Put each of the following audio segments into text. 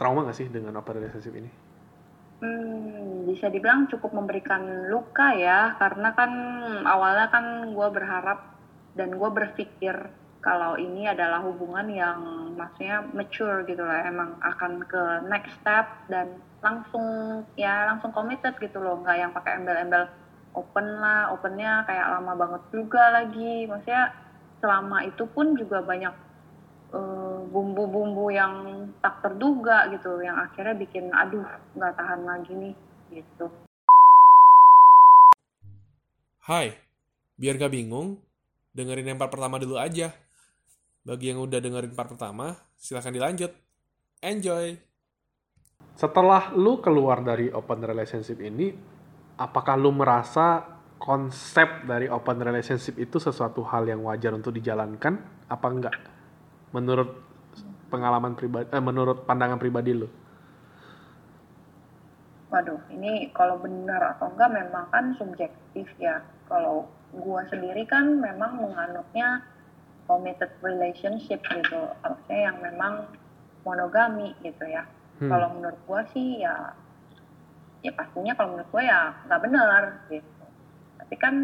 trauma gak sih dengan open relationship ini? Hmm, bisa dibilang cukup memberikan luka ya, karena kan awalnya kan gue berharap dan gue berpikir kalau ini adalah hubungan yang maksudnya mature gitu lah, emang akan ke next step dan langsung ya langsung committed gitu loh, nggak yang pakai embel-embel open lah, opennya kayak lama banget juga lagi, maksudnya selama itu pun juga banyak eh, bumbu-bumbu yang tak terduga gitu, yang akhirnya bikin aduh nggak tahan lagi nih gitu. Hai, biar gak bingung, dengerin yang part pertama dulu aja. Bagi yang udah dengerin part pertama, silahkan dilanjut. Enjoy! Setelah lu keluar dari open relationship ini, apakah lu merasa konsep dari open relationship itu sesuatu hal yang wajar untuk dijalankan? Apa enggak? Menurut pengalaman pribadi, eh, menurut pandangan pribadi lu? Waduh, ini kalau benar atau enggak memang kan subjektif ya. Kalau gua sendiri kan memang menganutnya committed relationship gitu, maksudnya yang memang monogami gitu ya. Hmm. Kalau menurut gua sih ya, ya pastinya kalau menurut gua ya nggak benar gitu. Tapi kan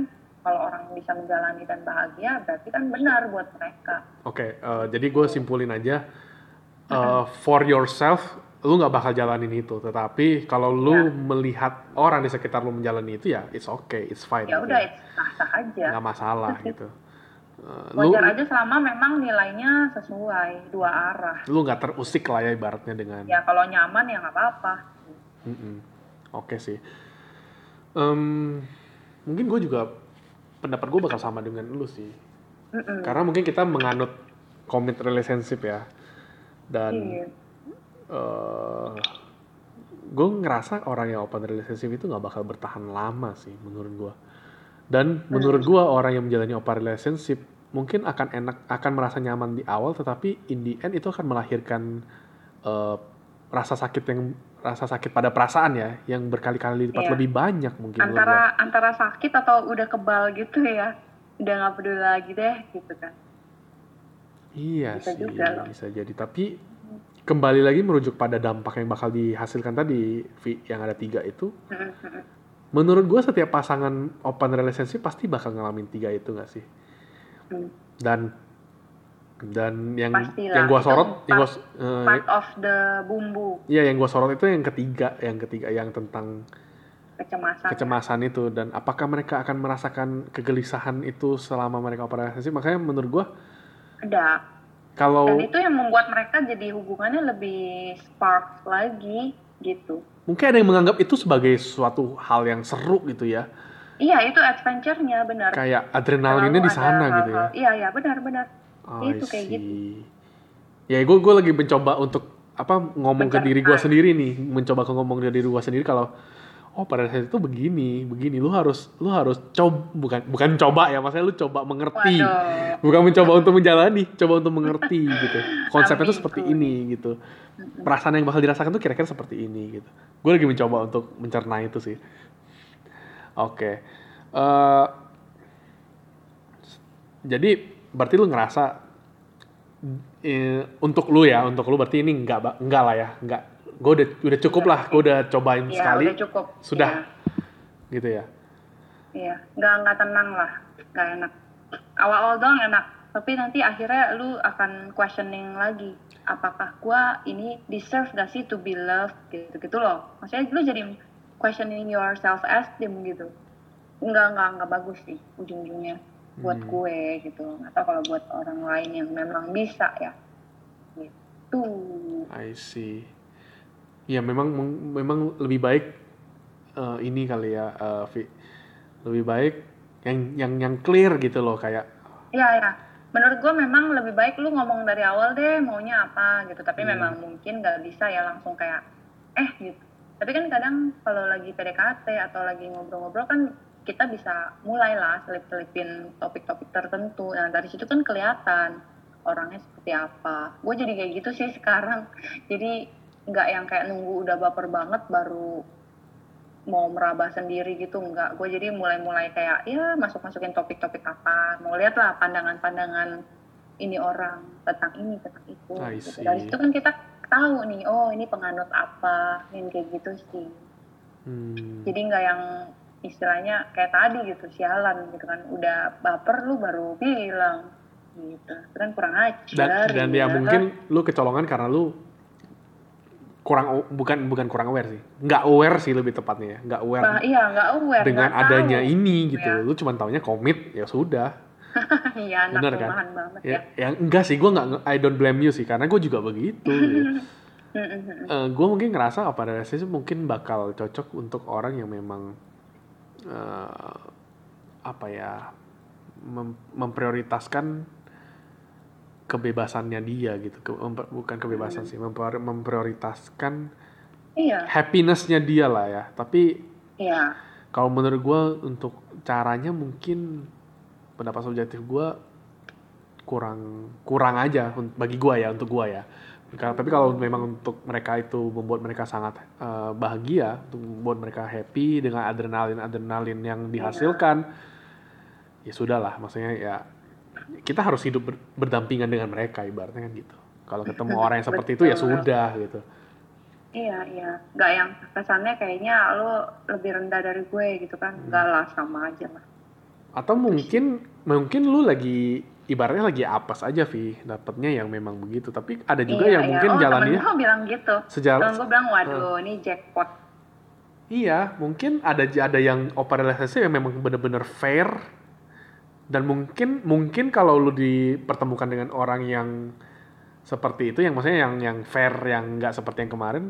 kalau orang bisa menjalani dan bahagia berarti kan benar buat mereka. Oke, okay, uh, eh, jadi gue simpulin aja uh, for yourself lu nggak bakal jalanin itu. Tetapi kalau lu ya. melihat orang di sekitar lu menjalani itu ya it's okay it's fine ya gitu. udah sah sah aja. Nggak masalah gitu. Uh, wajar lu, aja selama memang nilainya sesuai dua arah. Lu nggak terusik lah ya ibaratnya dengan ya kalau nyaman ya nggak apa-apa. Mm -mm. oke okay sih. Um, mungkin gue juga pendapat gue bakal sama dengan lu sih. Mm -mm. karena mungkin kita menganut commit relationship ya dan iya. uh, eh, gue ngerasa orang yang open relationship itu nggak bakal bertahan lama sih menurut gue dan menurut gue orang yang menjalani open relationship mungkin akan enak akan merasa nyaman di awal tetapi in the end itu akan melahirkan uh, rasa sakit yang rasa sakit pada perasaan ya yang berkali-kali lipat iya. lebih banyak mungkin antara antara sakit atau udah kebal gitu ya udah nggak peduli lagi deh gitu kan iya bisa sih juga bisa jadi. Tapi kembali lagi merujuk pada dampak yang bakal dihasilkan tadi yang ada tiga itu. Menurut gue setiap pasangan open relationship pasti bakal ngalamin tiga itu gak sih? Dan dan yang Pastilah. yang gue sorot part, yang gua, uh, part of the bumbu. Iya yang gue sorot itu yang ketiga yang ketiga yang tentang kecemasan. kecemasan itu. Dan apakah mereka akan merasakan kegelisahan itu selama mereka open relationship? Makanya menurut gue ada kalau dan itu yang membuat mereka jadi hubungannya lebih spark lagi gitu. Mungkin ada yang menganggap itu sebagai suatu hal yang seru gitu ya. Iya, itu adventure-nya benar. Kayak adrenalinnya di sana gitu ya. Iya, iya, benar, benar. Oh, itu kayak gitu. Ya, gue gue lagi mencoba untuk apa ngomong Bencar, ke diri gue sendiri nih, mencoba ke ngomong ke diri gue sendiri kalau oh pada saat itu begini begini. Lu harus lu harus coba bukan bukan coba ya maksudnya lu coba mengerti. Waduh. bukan mencoba untuk menjalani coba untuk mengerti gitu. Konsepnya tuh seperti ini gitu. Perasaan yang bakal dirasakan tuh kira-kira seperti ini gitu. Gue lagi mencoba untuk mencerna itu sih. Oke. Okay. uh, eh, jadi berarti lu ngerasa uh, untuk lu ya untuk lu berarti ini enggak enggak lah ya enggak gue udah udah cukup lah gue udah cobain ya, sekali. udah cukup. Sudah. Ya. gitu ya. Iya nggak nggak tenang lah nggak enak. Awal-awal doang enak tapi nanti akhirnya lu akan questioning lagi apakah gue ini deserve gak sih to be loved gitu gitu loh. Maksudnya lu jadi questioning your self esteem gitu. Nggak nggak nggak bagus sih ujung-ujungnya buat hmm. gue gitu. Atau kalau buat orang lain yang memang bisa ya. Gitu. I see ya memang memang lebih baik uh, ini kali ya uh, Vi. lebih baik yang yang yang clear gitu loh kayak iya ya menurut gue memang lebih baik lu ngomong dari awal deh maunya apa gitu. Tapi hmm. memang mungkin gak bisa ya langsung kayak eh gitu. Tapi kan kadang kalau lagi PDKT atau lagi ngobrol-ngobrol kan kita bisa mulailah selip-selipin topik-topik tertentu. Nah dari situ kan kelihatan orangnya seperti apa. Gue jadi kayak gitu sih sekarang. Jadi nggak yang kayak nunggu udah baper banget baru mau meraba sendiri gitu nggak. Gue jadi mulai-mulai kayak ya masuk masukin topik-topik apa. Mau lihat lah pandangan-pandangan ini orang tentang ini tentang itu gitu. dari situ kan kita tahu nih oh ini penganut apa yang kayak gitu sih. Hmm. jadi nggak yang istilahnya kayak tadi gitu sialan gitu kan. Udah baper lu baru bilang gitu. Kan kurang ajar dan, dan ya, ya mungkin lu kecolongan karena lu kurang bukan bukan kurang aware sih nggak aware sih lebih tepatnya ya nggak aware bah, iya nggak aware dengan adanya tahu. ini gitu ya. lu cuma taunya komit ya sudah iya bener kan banget ya, ya. ya enggak sih gue nggak I don't blame you sih karena gue juga begitu gitu. uh, eh, gue mungkin ngerasa apa sih mungkin bakal cocok untuk orang yang memang uh, apa ya mem memprioritaskan kebebasannya dia gitu Ke, bukan kebebasan hmm. sih memper, memprioritaskan iya. happinessnya dia lah ya tapi iya. kalau menurut gue untuk caranya mungkin pendapat subjektif gue kurang kurang aja bagi gue ya untuk gue ya tapi kalau memang untuk mereka itu membuat mereka sangat uh, bahagia untuk membuat mereka happy dengan adrenalin adrenalin yang iya. dihasilkan ya sudahlah maksudnya ya kita harus hidup ber, berdampingan dengan mereka ibaratnya kan gitu. Kalau ketemu orang yang seperti itu ya sudah gitu. Iya iya. Nggak yang kesannya kayaknya lo lebih rendah dari gue gitu kan. Hmm. nggak lah sama aja lah. Atau mungkin mungkin lu lagi ibaratnya lagi apes aja Vi. Dapetnya yang memang begitu. Tapi ada juga iya, yang iya. mungkin oh, jalannya temen gue bilang gitu. sejalan gue bilang waduh uh, ini jackpot. Iya mungkin ada ada yang operasi yang memang bener-bener fair dan mungkin mungkin kalau lu dipertemukan dengan orang yang seperti itu yang maksudnya yang yang fair yang nggak seperti yang kemarin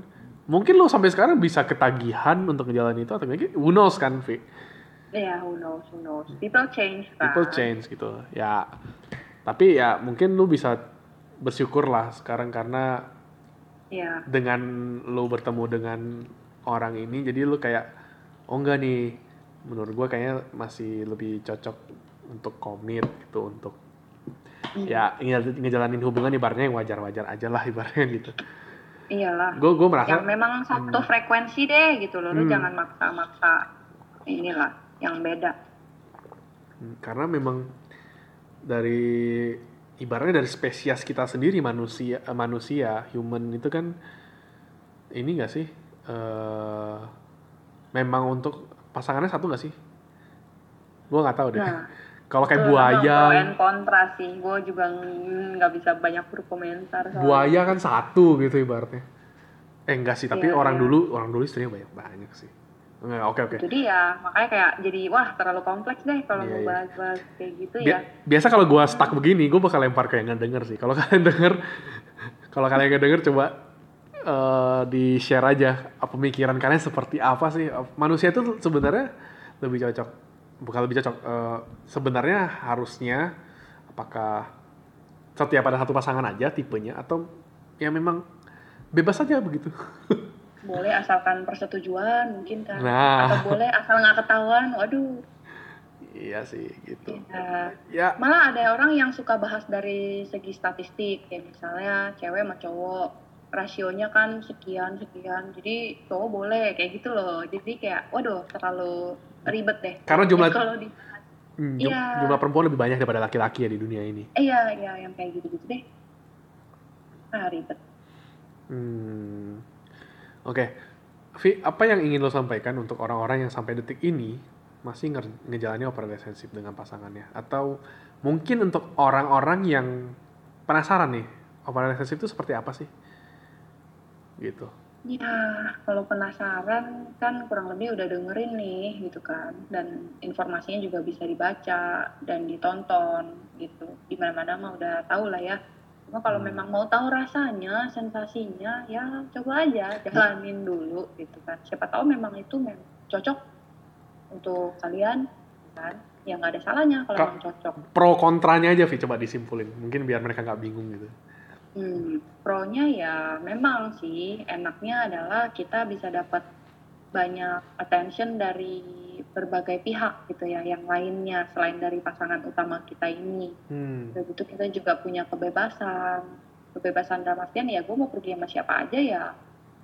mungkin lu sampai sekarang bisa ketagihan untuk menjalani itu atau mungkin who knows kan Vi Iya, yeah, who knows, who knows. People change, kan? People change gitu. Ya, tapi ya mungkin lu bisa bersyukur lah sekarang karena yeah. dengan lu bertemu dengan orang ini, jadi lu kayak, oh enggak nih, menurut gua kayaknya masih lebih cocok untuk komit gitu untuk hmm. ya ngejalanin hubungan ibaratnya yang wajar-wajar aja lah ibaratnya gitu iyalah gue gue merasa yang memang satu hmm. frekuensi deh gitu loh hmm. jangan maksa-maksa inilah yang beda hmm, karena memang dari ibaratnya dari spesies kita sendiri manusia eh, manusia human itu kan ini gak sih uh, memang untuk pasangannya satu gak sih gue nggak tahu deh nah, kalau kayak buaya. Pro kontra sih. Gue juga nggak bisa banyak berkomentar. Soalnya. Buaya kan satu gitu ibaratnya. Eh enggak sih, tapi iya, orang iya. dulu orang dulu istrinya banyak banyak sih. Enggak, oke oke. Jadi ya, makanya kayak jadi wah terlalu kompleks deh kalau iya, mau iya. bahas-bahas kayak gitu Bi ya. Biasa kalau gue stuck begini, gue bakal lempar kayak nggak denger sih. Kalau kalian denger, kalau kalian nggak denger coba uh, di share aja pemikiran kalian seperti apa sih. Manusia itu sebenarnya lebih cocok bukan lebih cocok uh, sebenarnya harusnya apakah setiap ada satu pasangan aja tipenya atau ya memang bebas saja begitu? Boleh asalkan persetujuan mungkin kan. Nah. atau boleh asal nggak ketahuan waduh. Iya sih gitu. Ya. ya. Malah ada orang yang suka bahas dari segi statistik kayak misalnya cewek sama cowok rasionya kan sekian sekian jadi cowok boleh kayak gitu loh jadi kayak waduh terlalu ribet deh. Karena jumlah kalau di hmm, jum, ya. jumlah perempuan lebih banyak daripada laki-laki ya di dunia ini. Iya, iya yang kayak gitu-gitu deh. Ah, ribet. Hmm. Oke. Okay. Vi, apa yang ingin lo sampaikan untuk orang-orang yang sampai detik ini masih nge ngejalani open relationship dengan pasangannya? Atau mungkin untuk orang-orang yang penasaran nih, open relationship itu seperti apa sih? Gitu. Ya, kalau penasaran kan kurang lebih udah dengerin nih gitu kan. Dan informasinya juga bisa dibaca dan ditonton gitu. Di mana-mana mah udah tahu lah ya. Cuma kalau hmm. memang mau tahu rasanya, sensasinya, ya coba aja jalanin dulu gitu kan. Siapa tahu memang itu memang cocok untuk kalian kan. Ya nggak ada salahnya kalau memang cocok. Pro kontranya aja Vi coba disimpulin. Mungkin biar mereka nggak bingung gitu. Hmm, pro-nya ya memang sih enaknya adalah kita bisa dapat banyak attention dari berbagai pihak gitu ya, yang lainnya selain dari pasangan utama kita ini. Hmm. Dan itu kita juga punya kebebasan, kebebasan dalam artian ya gue mau pergi sama siapa aja ya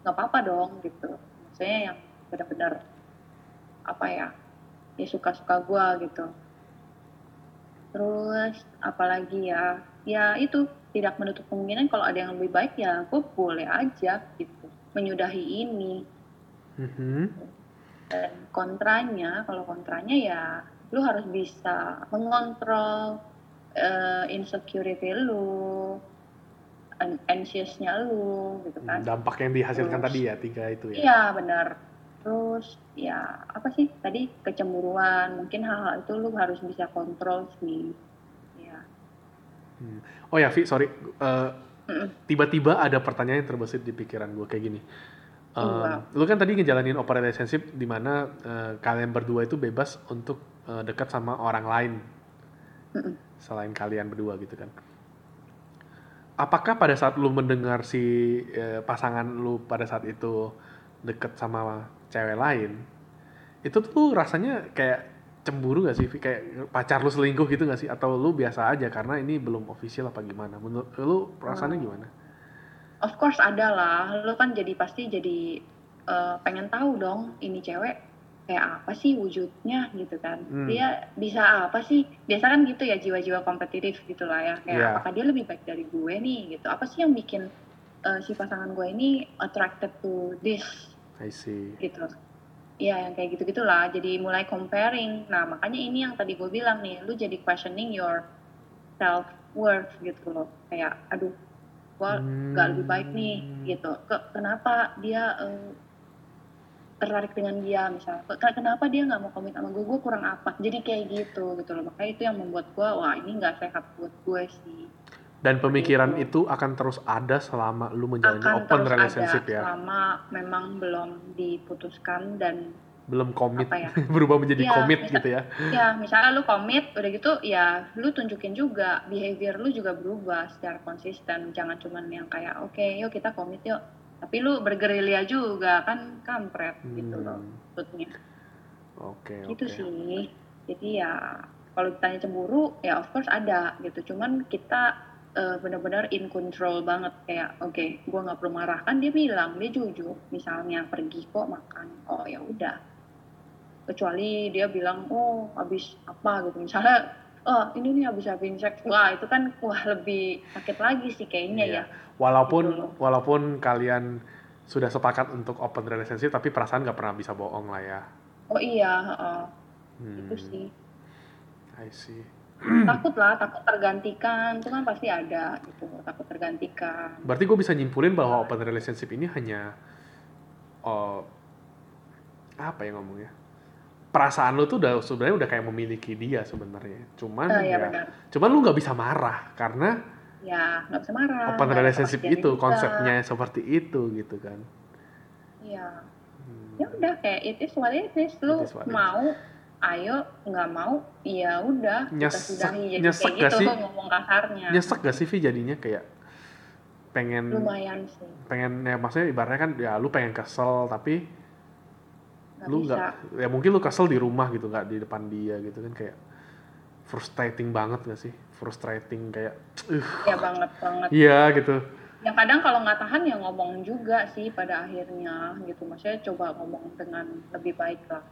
nggak apa-apa dong gitu. Maksudnya yang benar-benar apa ya, ya suka-suka gue gitu. Terus apalagi ya, ya itu tidak menutup kemungkinan kalau ada yang lebih baik ya gue boleh aja gitu menyudahi ini Mhm. dan kontranya kalau kontranya ya lu harus bisa mengontrol eh, insecurity lu an- anxiousnya lu gitu kan Dampak yang dihasilkan Terus. tadi ya tiga itu ya. Iya benar. Terus ya apa sih tadi kecemburuan mungkin hal-hal itu lu harus bisa kontrol sih. Hmm. Oh ya, Vi, sorry. Mm-mm. tiba-tiba ada pertanyaan yang terbesit di pikiran gue kayak gini. Um, Iya. lu kan tadi ngejalanin open relationship di mana eh, kalian berdua itu bebas untuk eh, dekat sama orang lain selain kalian berdua gitu kan. Apakah pada saat lu mendengar si eh, pasangan lu pada saat itu deket sama cewek lain, itu tuh rasanya kayak cemburu gak sih? Kayak pacar lu selingkuh gitu gak sih? Atau lu biasa aja karena ini belum official apa gimana? Menurut lu perasaannya Hmm. gimana? Of course ada lah. Lu kan jadi pasti jadi eh, pengen tahu dong ini cewek kayak apa sih wujudnya gitu kan. Hmm. Dia bisa apa sih? Biasa kan gitu ya jiwa-jiwa kompetitif gitu lah ya. Kayak Iya. apakah dia lebih baik dari gue nih gitu. Apa sih yang bikin eh, si pasangan gue ini attracted to this I see. gitu. Iya yang kayak gitu gitulah. Jadi mulai comparing. Nah makanya ini yang tadi gue bilang nih, lu jadi questioning your self worth gitu loh. Kayak aduh, gue nggak lebih baik nih Hmm. gitu. Ke- kenapa dia eh, tertarik dengan dia misalnya? Ke- Kenapa dia nggak mau komit sama gue? Gue kurang apa? Jadi kayak gitu gitu loh. Makanya itu yang membuat gue wah ini nggak sehat buat gue sih. Dan pemikiran itu akan terus ada selama lu menjalani Akan open terus relationship ada ya. selama memang belum diputuskan dan Belum komit, ya? berubah menjadi Iya, komit misal- gitu ya. ya misalnya lu komit udah gitu ya lu tunjukin juga behavior lu juga berubah secara konsisten jangan cuman yang kayak oke yuk kita komit yuk tapi lu bergerilya juga kan kampret gitu loh Hmm, maksudnya Oke, gitu oke. sih jadi ya kalau ditanya cemburu ya of course ada gitu cuman kita eh, benar-benar in control banget. Kayak oke gua nggak perlu marah. Kan dia bilang dia jujur misalnya pergi kok makan. Oh ya udah. Kecuali dia bilang oh habis apa gitu. Misalnya oh ini nih habis having sex wah itu kan wah lebih sakit lagi sih kayaknya Iya. ya. Walaupun Gitu walaupun kalian sudah sepakat untuk open relationship tapi perasaan nggak pernah bisa bohong lah ya. oh iya heeh. Hmm, itu sih. I see. Takut lah takut tergantikan itu kan pasti ada gitu takut tergantikan Berarti gue bisa nyimpulin bahwa open relationship ini hanya oh, apa ya ngomongnya? Perasaan lu tuh udah sebenarnya udah kayak memiliki dia sebenarnya. Cuman Ah, ya ya, benar cuman lu nggak bisa marah karena ya nggak bisa marah open relationship itu juga. konsepnya seperti itu gitu kan. iya Hmm. ya udah kayak it is what it is lu It is what it is. Ayo nggak mau ya udah kita Nyesek- sudahi. Jadi nyesek kayak gak gitu sih? ngomong kasarnya. Nyesek gak sih Vi jadinya kayak pengen lumayan sih. pengen ya maksudnya ibaratnya kan ya lu pengen kesel tapi nggak lu nggak ya mungkin lu kesel di rumah gitu nggak di depan dia gitu kan kayak frustrating banget gak sih? Frustrating kayak uh ya banget banget. Iya gitu. Yang kadang kalau nggak tahan ya ngomong juga sih pada akhirnya gitu. Maksudnya coba ngomong dengan lebih baik lah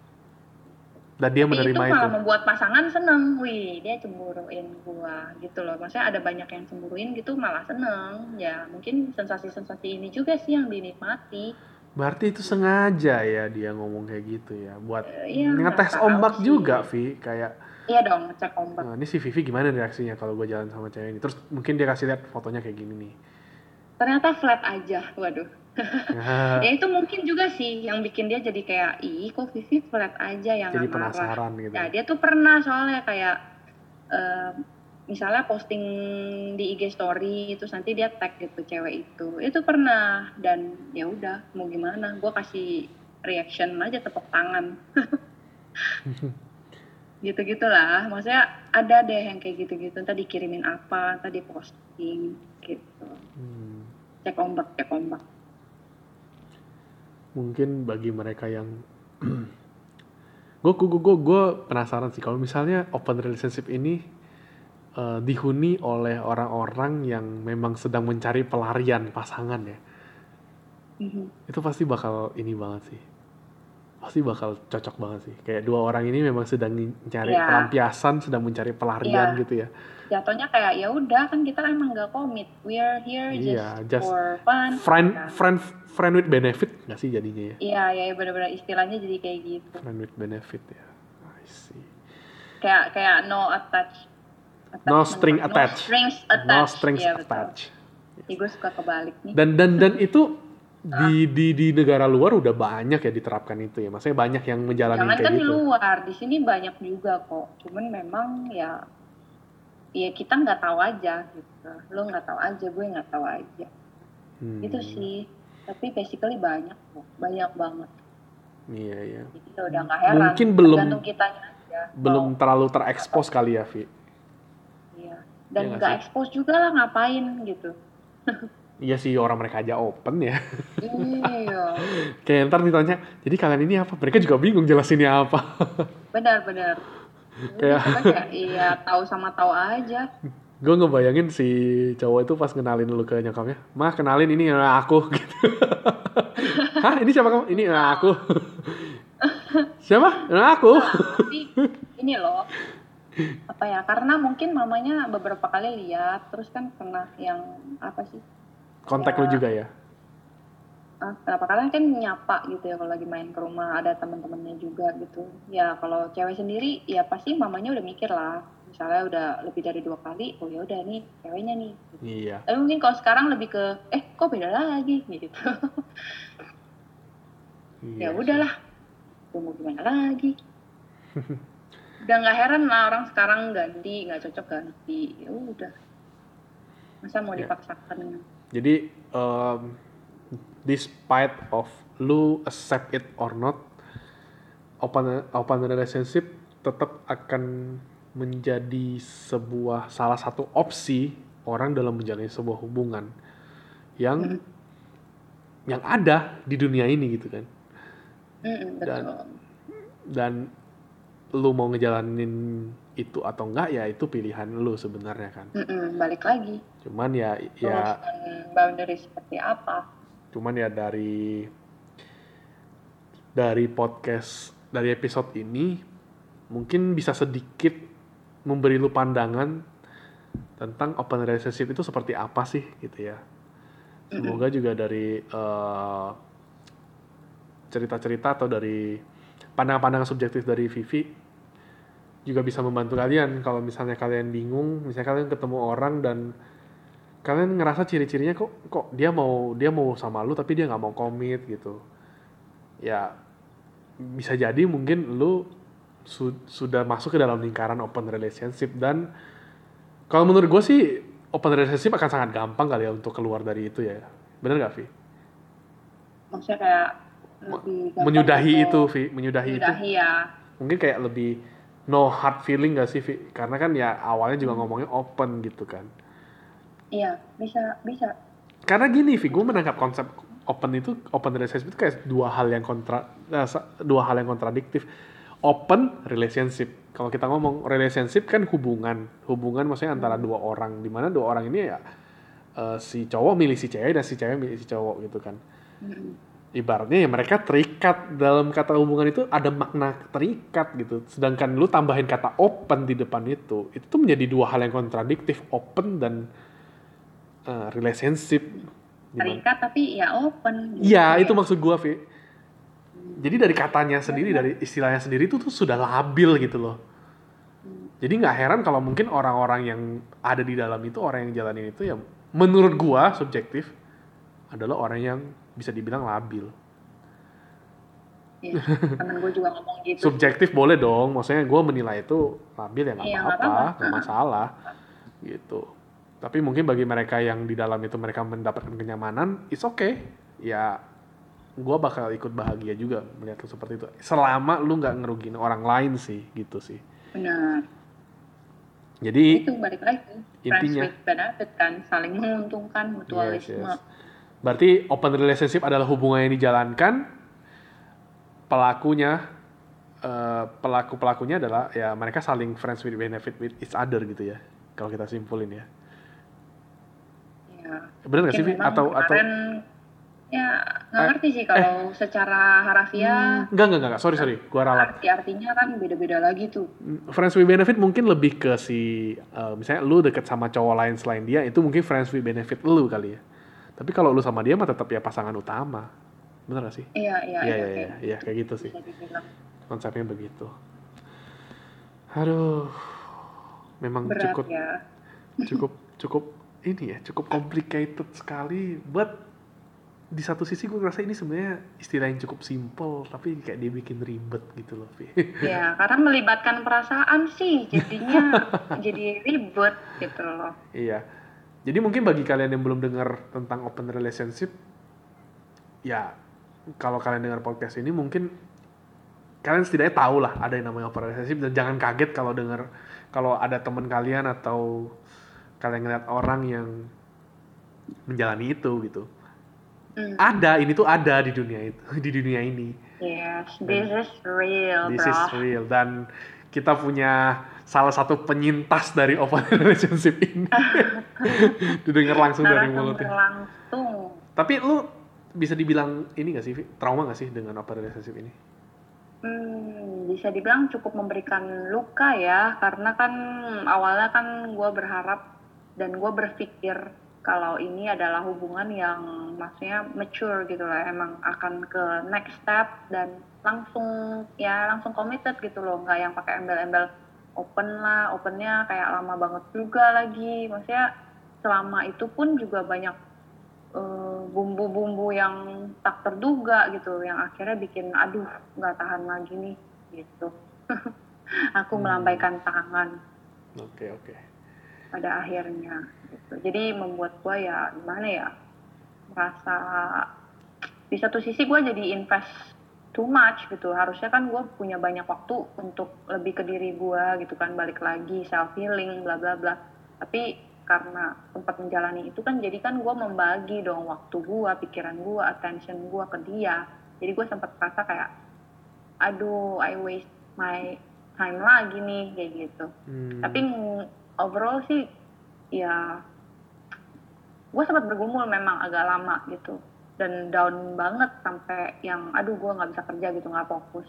dan dia Tapi itu menerima malah itu, membuat pasangan seneng. Wih dia cemburuin gua gitu loh. Maksudnya ada banyak yang cemburuin gitu malah seneng. Ya mungkin sensasi-sensasi ini juga sih yang dinikmati. Berarti itu sengaja ya dia ngomong kayak gitu ya buat Eh, iya, ngetes ombak sih. juga Vi. Kayak iya dong cek ombak. "Nah, ini si Vivi gimana reaksinya kalau gue jalan sama cewek ini? Terus mungkin dia kasih lihat fotonya kayak gini nih. Ternyata flat aja waduh ya itu mungkin juga sih yang bikin dia jadi kayak ih kok Vivi flat aja yang jadi marah penasaran gitu Nah, dia tuh pernah soalnya kayak eh, misalnya posting di IG story itu nanti dia tag gitu cewek itu. Itu pernah dan ya udah mau gimana? Gue kasih reaction aja tepuk tangan. gitu-gitulah. Maksudnya ada deh yang kayak gitu-gitu. Tadi dikirimin apa, tadi posting gitu. Hmm. Cek ombak, cek ombak. Mungkin bagi mereka yang gue gue gue gue penasaran sih kalau misalnya open relationship ini eh, dihuni oleh orang-orang yang memang sedang mencari pelarian pasangan ya Mhm. itu pasti bakal ini banget sih pasti bakal cocok banget sih. Kayak dua orang ini memang sedang mencari Iya. pelampiasan, sedang mencari pelarian Iya. gitu ya. Jatuhnya kayak ya udah kan kita emang gak komit we are here just, Iya, just for fun Friend, Kan. friend, friend with benefit nggak sih jadinya ya? iya ya benar-benar istilahnya jadi kayak gitu Friend with benefit ya. I see. kayak kayak no attach No string no attached. strings No attached strings Iya, betul. attached. Ih, gue suka kebalik nih Dan dan dan itu di di di negara luar udah banyak ya diterapkan itu ya. Maksudnya banyak yang menjalani jangan kayak kan di gitu. luar di sini banyak juga kok cuman memang ya ya kita nggak tahu aja gitu lo nggak tahu aja gue nggak tahu aja Hmm, itu sih tapi basically banyak kok banyak banget Iya iya. jadi udah nggak heran Mungkin belum- kitanya aja Belum terlalu terekspos kali ya, Vi. Iya. Iya Dan nggak expose juga lah ngapain gitu. Iya sih orang mereka aja open ya. iya. Kayak ntar ditanya, jadi kalian ini apa? Mereka juga bingung jelasinnya apa. Benar-benar. Kayak- Kita kayak iya tahu sama tahu aja. gue ngebayangin si cowok itu pas kenalin lu ke nyokapnya, mah kenalin ini eh, aku gitu. Hah ini siapa kamu? Ini eh, aku. siapa? Eh, aku. Tapi ini loh. Apa ya? Karena mungkin mamanya beberapa kali lihat terus kan pernah yang apa sih? Kontak lu juga ya? Ah, kenapa kalian kan nyapa gitu ya kalau lagi main ke rumah ada teman-temannya juga gitu. Ya kalau cewek sendiri ya pasti mamanya udah mikir lah. Misalnya udah lebih dari dua kali, oh ya udah nih ceweknya nih. Iya. Tapi mungkin kalau sekarang lebih ke, eh kok beda lagi gitu. iya ya udahlah, gue mau gimana lagi. udah nggak heran lah orang sekarang ganti, nggak cocok ganti. Ya udah. Masa mau Ya. dipaksakan? Jadi um, despite of lu accept it or not, open open relationship tetap akan menjadi sebuah salah satu opsi orang dalam menjalani sebuah hubungan yang Mhm. yang ada di dunia ini gitu kan. Mm-mm, Dan-. Dan lu mau ngejalanin itu atau enggak ya itu pilihan lu sebenarnya kan. Mm-mm, balik lagi. Cuman ya ya Urusan boundary seperti apa? Cuman ya dari dari podcast dari episode ini mungkin bisa sedikit memberi lu pandangan tentang open relationship itu seperti apa sih gitu ya. Semoga juga dari eh, cerita-cerita atau dari pandangan-pandangan subjektif dari Vivi juga bisa membantu kalian. Kalau misalnya kalian bingung misalnya kalian ketemu orang dan kalian ngerasa ciri-cirinya kok kok dia mau dia mau sama lu tapi dia nggak mau komit gitu ya bisa jadi mungkin lu su- sudah masuk ke dalam lingkaran open relationship dan kalau menurut gue sih open relationship akan sangat gampang kali ya untuk keluar dari itu ya bener gak Vi? Maksudnya kayak lebih menyudahi itu Vi menyudahi, itu menyudahi ya. mungkin kayak lebih no hard feeling gak sih Vi? karena kan ya awalnya juga ngomongnya open gitu kan Iya, bisa, bisa. karena gini Vi, gue menangkap konsep open itu open relationship itu kayak dua hal yang kontra eh, dua hal yang kontradiktif. Open relationship. Kalau kita ngomong relationship kan hubungan. Hubungan maksudnya antara dua orang. Di mana dua orang ini ya eh, si cowok milih si cewek dan si cewek milih si cowok gitu kan. Ibaratnya ya mereka terikat. Dalam kata hubungan itu ada makna terikat gitu. Sedangkan lu tambahin kata open di depan itu itu tuh menjadi dua hal yang kontradiktif. Open dan eh, relationship? Terikat tapi ya open. gitu. Iya, Kayak- itu maksud gua, Vi. Jadi dari katanya sendiri, dari istilahnya sendiri itu tuh sudah labil gitu loh. Jadi nggak heran kalau mungkin orang-orang yang ada di dalam itu, orang yang jalanin itu ya menurut gua subjektif adalah orang yang bisa dibilang labil. Iya, temen gue juga ngomong gitu. Subjektif boleh dong, maksudnya gua menilai itu labil ya nggak Iya, apa-apa. nggak masalah, gitu. Tapi mungkin bagi mereka yang di dalam itu mereka mendapatkan kenyamanan, it's okay. Ya, gua bakal ikut bahagia juga melihat lu seperti itu. Selama lu nggak ngerugiin orang lain sih, gitu sih. Benar. Jadi Itu balik lagi. Intinya. Benefit kan, saling menguntungkan, Yes, mutualisme. yes. Berarti open relationship adalah hubungan yang dijalankan pelakunya eh, pelaku pelakunya adalah ya mereka saling friends with benefit with each other gitu ya. Kalau kita simpulin ya. Bener nggak sih, Vi? Atau atau Ya, nggak ngerti sih kalau secara harafiah. Enggak, enggak, enggak, sorry, sorry, gua ralat. Arti-artinya kan beda-beda lagi tuh. Friends with benefit mungkin lebih ke si, uh, misalnya lu deket sama cowok lain selain dia, itu mungkin friends with benefit lu kali ya. Tapi kalau lu sama dia mah tetap ya pasangan utama. Bener gak sih? Iya, iya, Iya, iya. iya, iya, iya, kayak gitu sih. Konsepnya begitu. Aduh, memang Berat cukup, ya. cukup, cukup ini ya, cukup complicated sekali. But di satu sisi gue ngerasa ini sebenarnya istilah yang cukup simple, tapi kayak dia bikin ribet gitu loh, Vi. Ya, karena melibatkan perasaan sih, jadinya jadi ribet gitu loh. Iya. Jadi mungkin bagi kalian yang belum dengar tentang open relationship, ya kalau kalian dengar podcast ini mungkin kalian setidaknya tahu lah ada yang namanya open relationship dan jangan kaget kalau dengar kalau ada teman kalian atau kalian ngeliat orang yang menjalani itu gitu. Hmm. Ada, ini tuh ada di dunia itu, di dunia ini. Yes, this is real, This bro. is real dan kita punya salah satu penyintas dari open relationship ini. Didengar langsung dari mulutnya. langsung. Tapi lu bisa dibilang ini gak sih, trauma gak sih dengan open relationship ini? Hmm, bisa dibilang cukup memberikan luka ya, karena kan awalnya kan gue berharap dan gue berpikir kalau ini adalah hubungan yang maksudnya mature gitu lah, emang akan ke next step dan langsung ya langsung committed gitu loh, nggak yang pakai embel-embel open lah, opennya kayak lama banget juga lagi, maksudnya selama itu pun juga banyak eh, bumbu-bumbu yang tak terduga gitu yang akhirnya bikin aduh nggak tahan lagi nih gitu aku Hmm. melambaikan tangan Oke, oke. Pada akhirnya gitu. jadi membuat gua ya gimana ya merasa di satu sisi gua jadi invest too much gitu. Harusnya kan gue punya banyak waktu untuk lebih ke diri gua gitu kan. Balik lagi self healing bla bla bla. Tapi karena sempat menjalani itu kan jadi kan gue membagi dong waktu gua pikiran gua attention gua ke dia. Jadi gue sempat merasa kayak aduh I waste my time lagi nih kayak gitu. Hmm, tapi overall sih ya gue sempat bergumul memang agak lama gitu. Dan down banget sampai yang aduh gue nggak bisa kerja gitu nggak fokus.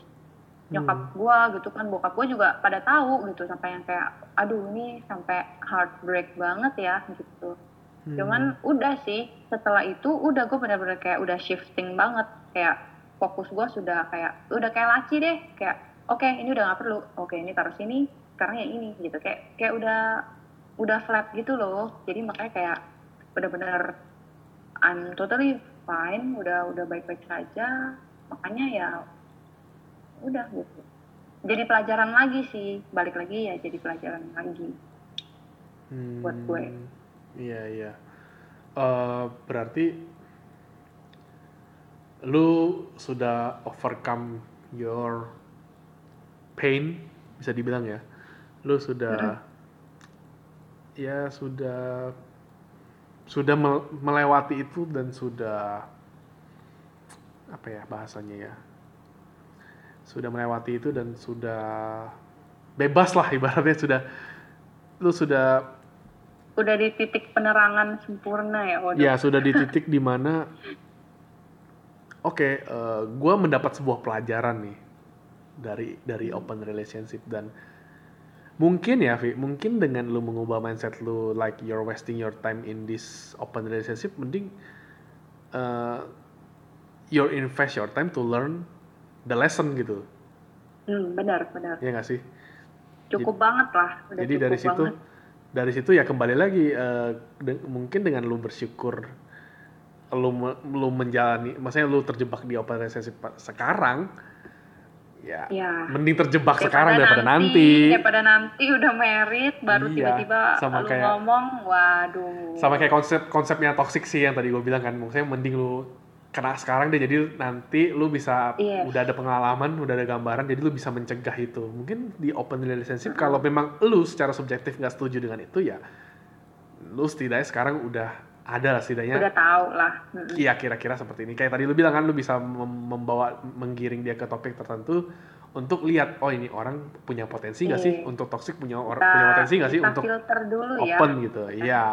Nyokap Hmm. gue gitu kan bokap gue juga pada tahu gitu sampai yang kayak aduh ini sampai heartbreak banget ya gitu. Hmm, cuman udah sih setelah itu udah gue bener-bener kayak udah shifting banget. Kayak fokus gue sudah kayak udah kayak laci deh kayak oke ini udah nggak perlu. Oke ini taruh sini sekarang yang ini gitu kayak kayak udah udah flat gitu loh jadi makanya kayak bener-bener I'm totally fine udah udah baik-baik saja makanya ya udah gitu jadi pelajaran lagi sih balik lagi ya jadi pelajaran lagi hmm, buat gue. Iya, iya. Eh, berarti lu sudah overcome your pain, bisa dibilang ya. Lu sudah ya sudah sudah mel- melewati itu dan sudah apa ya bahasanya ya sudah melewati itu dan sudah bebas lah ibaratnya sudah lu sudah udah di titik penerangan sempurna ya waduh. Ya sudah di titik di mana oke gue mendapat sebuah pelajaran nih dari dari open relationship dan mungkin ya Vi mungkin dengan lu mengubah mindset lu like you're wasting your time in this open relationship mending uh, you invest your time to learn the lesson gitu Hmm, benar, benar. ya nggak sih Cukup banget lah. Udah Jadi dari situ banget. dari situ ya kembali lagi eh, de- mungkin dengan lu bersyukur lu lu menjalani maksudnya lu terjebak di open relationship sekarang ya Ya. mending terjebak sekarang daripada nanti, Daripada nanti udah merit, baru Iya, tiba-tiba sama lu kayak- ngomong, waduh. sama kayak konsep konsepnya toxic sih yang tadi gue bilang kan maksudnya mending lu kena sekarang deh jadi nanti lu bisa Yes. udah ada pengalaman udah ada gambaran jadi lu bisa mencegah itu mungkin di open relationship kalau memang lu secara subjektif nggak setuju dengan itu ya lu setidaknya sekarang udah ada lah setidaknya Udah tahu lah. Iya kira-kira seperti ini. Kayak tadi lu bilang kan lu bisa mem- membawa menggiring dia ke topik tertentu untuk lihat oh ini orang punya potensi nggak sih Iya. untuk toxic punya orang punya potensi nggak sih untuk filter dulu ya. open gitu. Iya.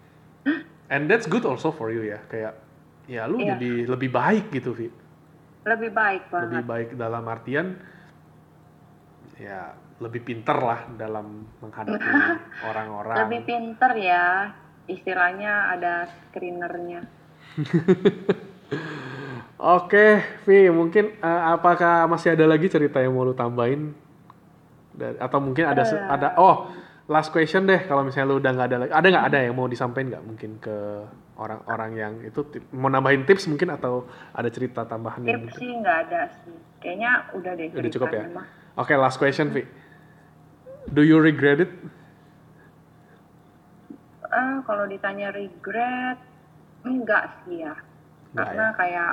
And that's good also for you ya. Kayak ya lu Iya. jadi lebih baik gitu Vi lebih baik banget lebih baik dalam artian ya lebih pinter lah dalam menghadapi orang-orang lebih pinter ya istilahnya ada screenernya Oke, Vi, mungkin eh, apakah masih ada lagi cerita yang mau lu tambahin? Da- Atau mungkin ada Eh. ada oh last question deh kalau misalnya lu udah nggak ada lagi ada nggak ada yang mau disampaikan nggak mungkin ke orang-orang yang itu mau nambahin tips mungkin atau ada cerita tambahan tips mungkin- sih nggak ada sih kayaknya udah deh udah cukup ya? Oke, last question, Vi. Do you regret it? Eh, kalau ditanya regret enggak sih ya. Nggak karena kayak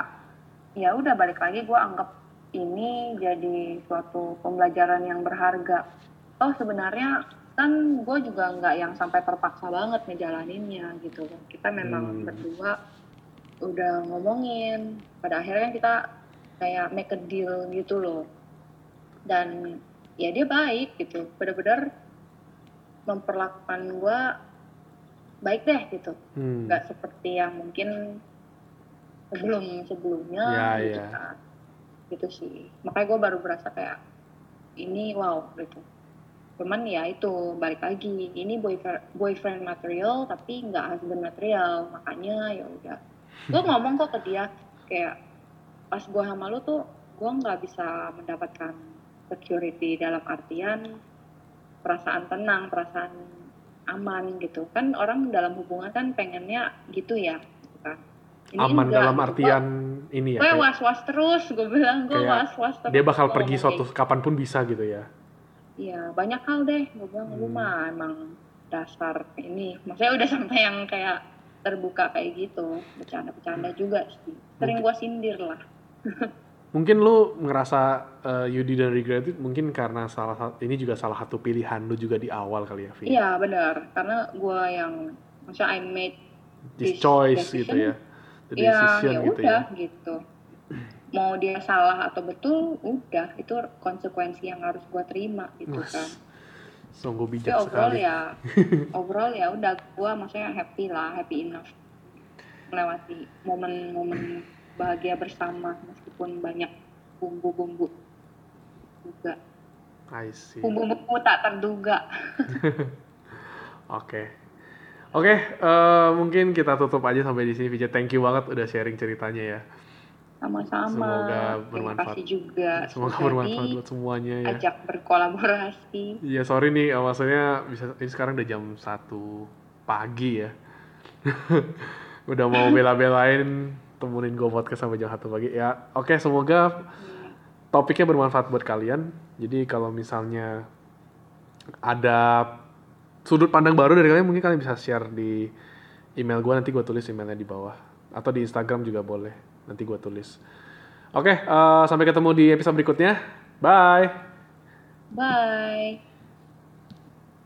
ya udah balik lagi gue anggap ini jadi suatu pembelajaran yang berharga. Oh sebenarnya kan gue juga nggak yang sampai terpaksa banget ngejalaninnya gitu. Kita memang Hmm. berdua udah ngomongin pada akhirnya kan kita kayak make a deal gitu loh. Dan ya dia baik gitu. Benar-benar memperlakukan gue baik deh gitu. Hmm. nggak seperti yang mungkin sebelum sebelumnya Ya, gitu ya. kan. Gitu sih. Makanya gue baru berasa kayak ini wow gitu. Cuman ya itu balik lagi. Ini boyfriend boyfriend material tapi nggak husband material. Makanya ya udah. Gue ngomong kok ke dia kayak pas gue sama lu tuh gue nggak bisa mendapatkan security dalam artian perasaan tenang perasaan aman gitu kan orang dalam hubungan kan pengennya gitu ya kan. Ini Aman enggak, dalam artian ini ya. gue was was terus gue bilang gue was was terus dia bakal Gua pergi suatu kayak kapan pun bisa gitu ya. Iya, banyak hal deh. Gue bilang, lu Hmm. mah emang dasar ini. Maksudnya udah sampai yang kayak terbuka kayak gitu. Bercanda-bercanda juga sih. Sering gue sindir lah. Mungkin lu ngerasa uh, you didn't regret it mungkin karena salah satu ini juga salah satu pilihan lu juga di awal kali ya, Vi. Iya, benar. Karena gue yang, maksudnya I made This this choice decision, gitu ya. The ya decision ya gitu udah ya. gitu. Mau dia salah atau betul, udah. Itu konsekuensi yang harus gue terima gitu Mas, kan. Sungguh Tapi bijak overall sekali. ya, overall ya udah gue maksudnya happy lah, happy enough melewati momen-momen bahagia bersama meskipun banyak bumbu-bumbu juga bumbu-bumbu tak terduga. Oke. Oke, eh, mungkin kita tutup aja sampai di sini Vijay. Thank you banget udah sharing ceritanya ya. Sama-sama. Semoga Terima bermanfaat. kasih juga. Semoga sudah bermanfaat buat semuanya ya. diajak berkolaborasi. Iya, sorry nih, eh, maksudnya bisa ini sekarang udah jam 1 pagi ya. udah mau bela-belain temenin gue podcast sampai jam 1 pagi. Ya, oke semoga topiknya bermanfaat buat kalian. Jadi kalau misalnya ada sudut pandang baru dari kalian, mungkin kalian bisa share di email gue nanti gue tulis emailnya di bawah atau di Instagram juga boleh. Nanti gue tulis. Oke, eh, sampai ketemu di episode berikutnya. Bye. Bye.